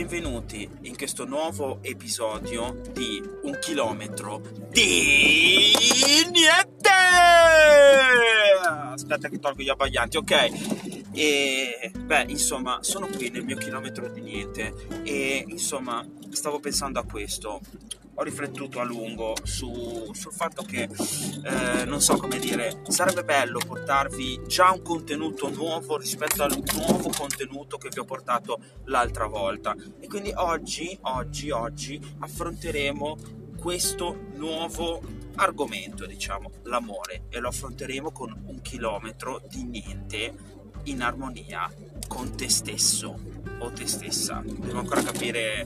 benvenuti in questo nuovo episodio di Un chilometro di niente! Aspetta che tolgo gli abbaglianti, ok? E beh, insomma, sono qui nel mio chilometro di niente e insomma, stavo pensando a questo ho riflettuto a lungo su, sul fatto che, eh, non so come dire, sarebbe bello portarvi già un contenuto nuovo rispetto al nuovo contenuto che vi ho portato l'altra volta. E quindi oggi, oggi, oggi affronteremo questo nuovo argomento, diciamo, l'amore, e lo affronteremo con un chilometro di niente in armonia con te stesso o te stessa. Devo ancora capire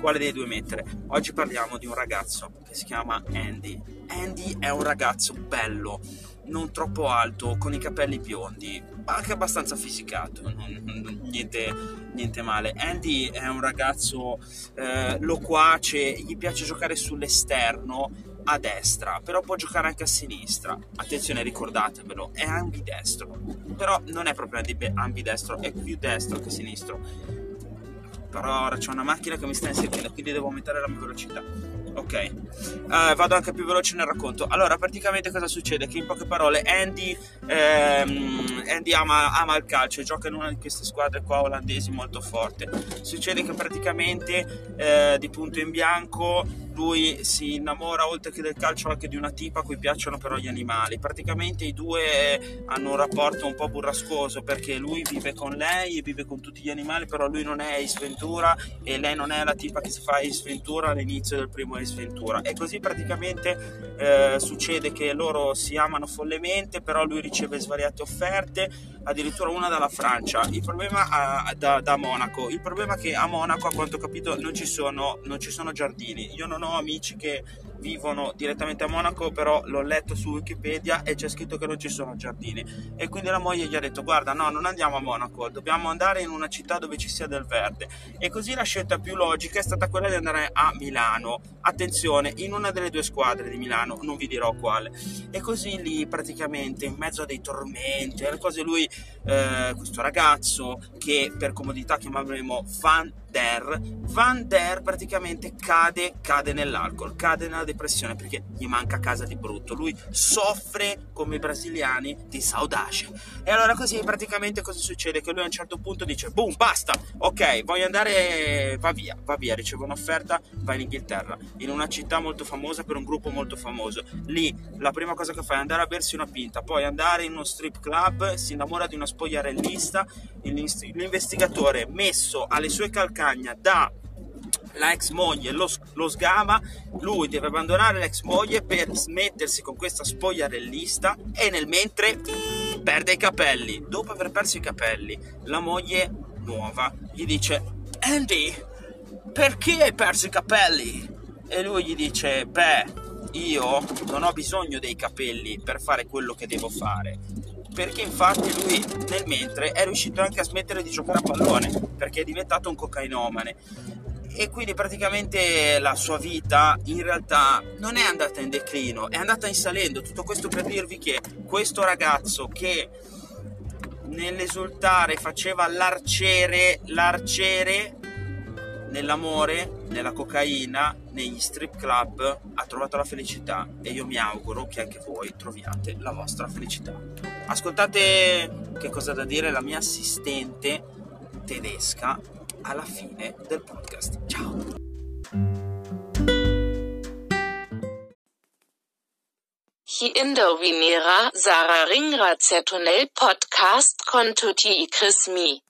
quale dei due mettere. Oggi parliamo di un ragazzo che si chiama Andy. Andy è un ragazzo bello, non troppo alto, con i capelli biondi, ma anche abbastanza fisicato, non, niente, niente, male. Andy è un ragazzo eh, loquace, gli piace giocare sull'esterno a destra, però può giocare anche a sinistra. Attenzione, ricordatevelo, è ambidestro, però non è proprio ambidestro, è più destro che sinistro. Però ora c'è una macchina che mi sta inseguendo, quindi devo aumentare la mia velocità. Ok, uh, vado anche più veloce nel racconto. Allora, praticamente cosa succede? Che in poche parole Andy, ehm, Andy ama, ama, il calcio e gioca in una di queste squadre qua olandesi molto forte. Succede che praticamente eh, di punto in bianco lui si innamora oltre che del calcio anche di una tipa a cui piacciono però gli animali. Praticamente i due hanno un rapporto un po' burrascoso perché lui vive con lei e vive con tutti gli animali, però lui non è Ace Ventura e lei non è la tipa che si fa Ace Ventura all'inizio del primo Ace Ventura. E così praticamente eh, succede che loro si amano follemente, però lui riceve svariate offerte, addirittura una dalla Francia. Il problema a, da, da, Monaco, il problema è che a Monaco, a quanto ho capito, non ci sono, non ci sono giardini. Io non ho amici che vivono direttamente a Monaco, però l'ho letto su Wikipedia e c'è scritto che non ci sono giardini. E quindi la moglie gli ha detto: Guarda, no, non andiamo a Monaco, dobbiamo andare in una città dove ci sia del verde. E così la scelta più logica è stata quella di andare a Milano. Attenzione, in una delle due squadre di Milano, non vi dirò quale. E così lì, praticamente, in mezzo a dei tormenti, alle cose, lui, eh, questo ragazzo, che per comodità chiameremo Van Der, Van Der praticamente cade, cade nell'alcol, cade nella depressione perché gli manca casa di brutto. Lui soffre come i brasiliani di saudade. E allora così praticamente cosa succede? Che lui a un certo punto dice, boom, basta, ok, voglio andare, va via, va via, riceve un'offerta, va in Inghilterra, in una città molto famosa per un gruppo molto famoso. Lì la prima cosa che fa è andare a bersi una pinta, poi andare in uno strip club, si innamora di una spogliarellista, l'investigatore messo alle sue calcagna da la ex moglie lo, lo sgama, lui deve abbandonare l'ex moglie per smettersi con questa spogliarellista e nel mentre perde i capelli. Dopo aver perso i capelli, la moglie nuova gli dice Andy, perché hai perso i capelli? E lui gli dice, beh, io non ho bisogno dei capelli per fare quello che devo fare. Perché infatti lui nel mentre è riuscito anche a smettere di giocare a pallone perché è diventato un cocainomane e quindi praticamente la sua vita in realtà non è andata in declino, è andata in salendo. Tutto questo per dirvi che questo ragazzo che nell'esultare faceva l'arciere, l'arciere nell'amore, nella cocaina, negli strip club ha trovato la felicità e io mi auguro che anche voi troviate la vostra felicità. Ascoltate che cosa da dire la mia assistente tedesca alla fine del podcast. Ciao! Hi Indovinera Sara Ringra Zetunel Podcast Kontuti Ikrismi.